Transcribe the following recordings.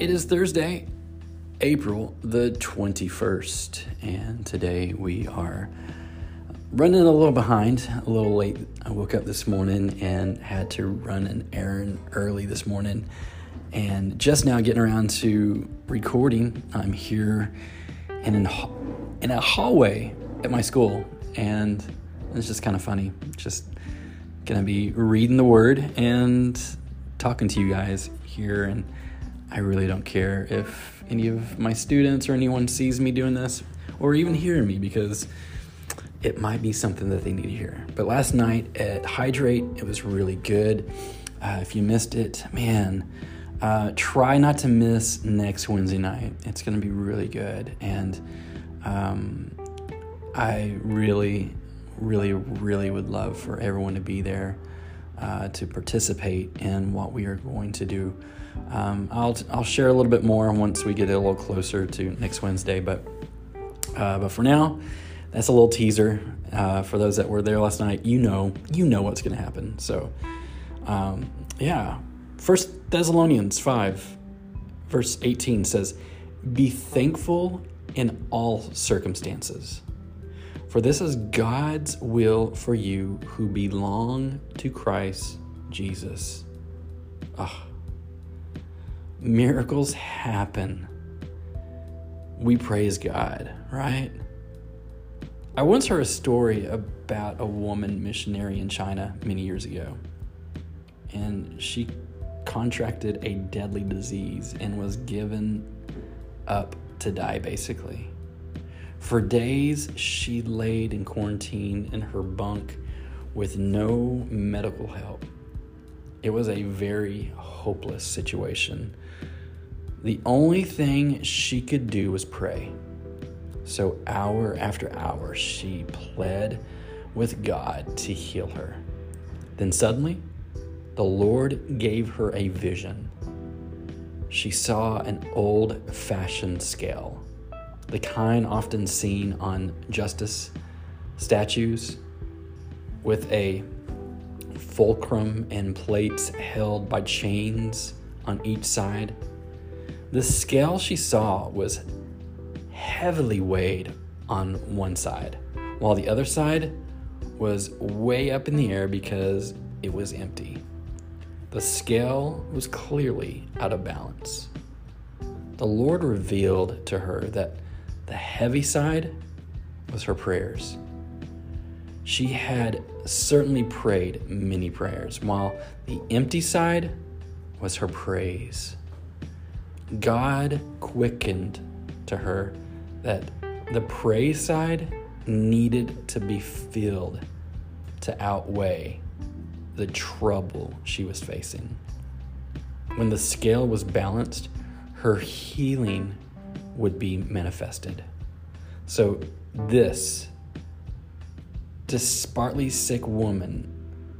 It is Thursday, April the 21st, and today we are running a little behind, a little late. I woke up this morning and had to run an errand early this morning, and just now getting around to recording. I'm here in, an, in a hallway at my school, and it's just kind of funny. Just gonna be reading the word and talking to you guys here and I really don't care if any of my students or anyone sees me doing this or even hearing me because it might be something that they need to hear. But last night at Hydrate, it was really good. Uh, if you missed it, man, uh, try not to miss next Wednesday night. It's going to be really good. And um, I really, really, really would love for everyone to be there uh, to participate in what we are going to do. Um, I'll I'll share a little bit more once we get a little closer to next Wednesday, but uh, but for now, that's a little teaser uh, for those that were there last night. You know, you know what's going to happen. So, um, yeah. First Thessalonians five, verse eighteen says, "Be thankful in all circumstances." For this is God's will for you who belong to Christ Jesus. Ah miracles happen, we praise God, right? I once heard a story about a woman missionary in China many years ago, and she contracted a deadly disease and was given up to die basically. For days, she laid in quarantine in her bunk with no medical help. It was a very hopeless situation. The only thing she could do was pray. So, hour after hour, she pled with God to heal her. Then suddenly, the Lord gave her a vision. She saw an old fashioned scale, the kind often seen on justice statues, with a fulcrum and plates held by chains on each side. The scale she saw was heavily weighed on one side, while the other side was way up in the air because it was empty. The scale was clearly out of balance. The Lord revealed to her that the heavy side was her prayers. She had certainly prayed many prayers, while the empty side was her praise. God quickened to her that the praise side needed to be filled to outweigh the trouble she was facing. When the scale was balanced, her healing would be manifested. So, this desperately sick woman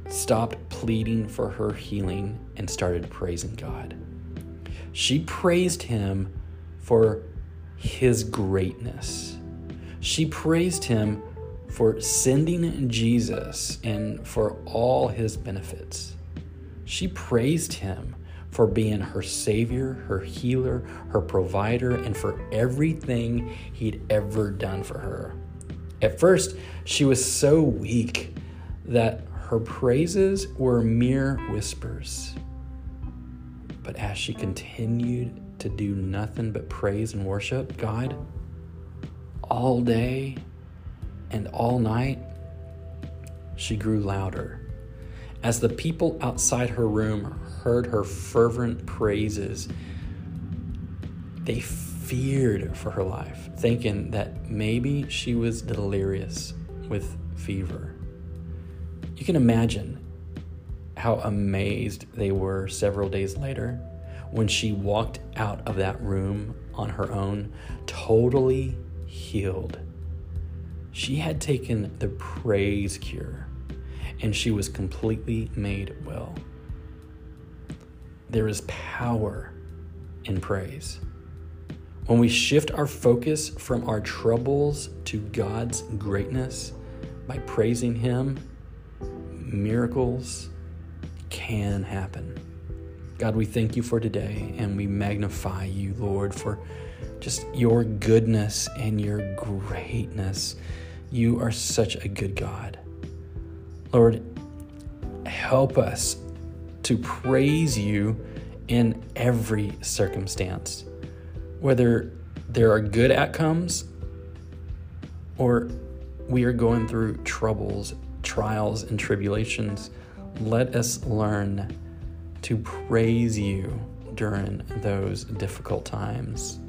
stopped pleading for her healing and started praising God. She praised him for his greatness. She praised him for sending Jesus and for all his benefits. She praised him for being her savior, her healer, her provider, and for everything he'd ever done for her. At first, she was so weak that her praises were mere whispers. But as she continued to do nothing but praise and worship God all day and all night, she grew louder. As the people outside her room heard her fervent praises, they feared for her life, thinking that maybe she was delirious with fever. You can imagine how amazed they were several days later when she walked out of that room on her own, totally healed. She had taken the praise cure and she was completely made well. There is power in praise. When we shift our focus from our troubles to God's greatness by praising Him, miracles can happen. God, we thank you for today and we magnify you, Lord, for just your goodness and your greatness. You are such a good God. Lord, help us to praise you in every circumstance, whether there are good outcomes or we are going through troubles, trials, and tribulations. Let us learn to praise you during those difficult times.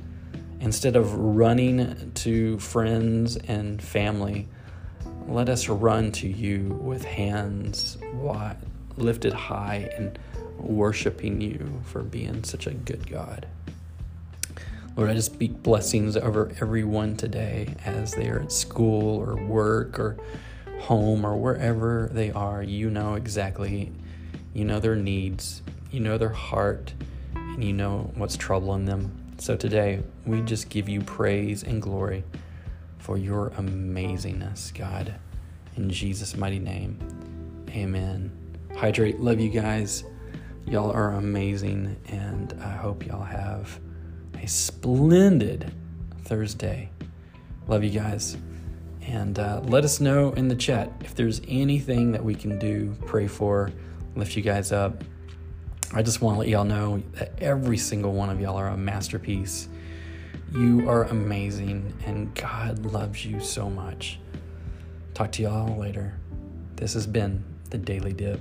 Instead of running to friends and family, let us run to you with hands lifted high and worshiping you for being such a good God. Lord, I just speak blessings over everyone today as they are at school or work or home or wherever they are. You know exactly, you know their needs, you know their heart, and you know what's troubling them. So today, we just give you praise and glory for your amazingness, God. In Jesus' mighty name, amen. Hydrate. Love you guys. Y'all are amazing, and I hope y'all have a splendid Thursday. Love you guys. And uh, let us know in the chat if there's anything that we can do, pray for, lift you guys up. I just want to let y'all know that every single one of y'all are a masterpiece. You are amazing, and God loves you so much. Talk to y'all later. This has been the Daily Dip.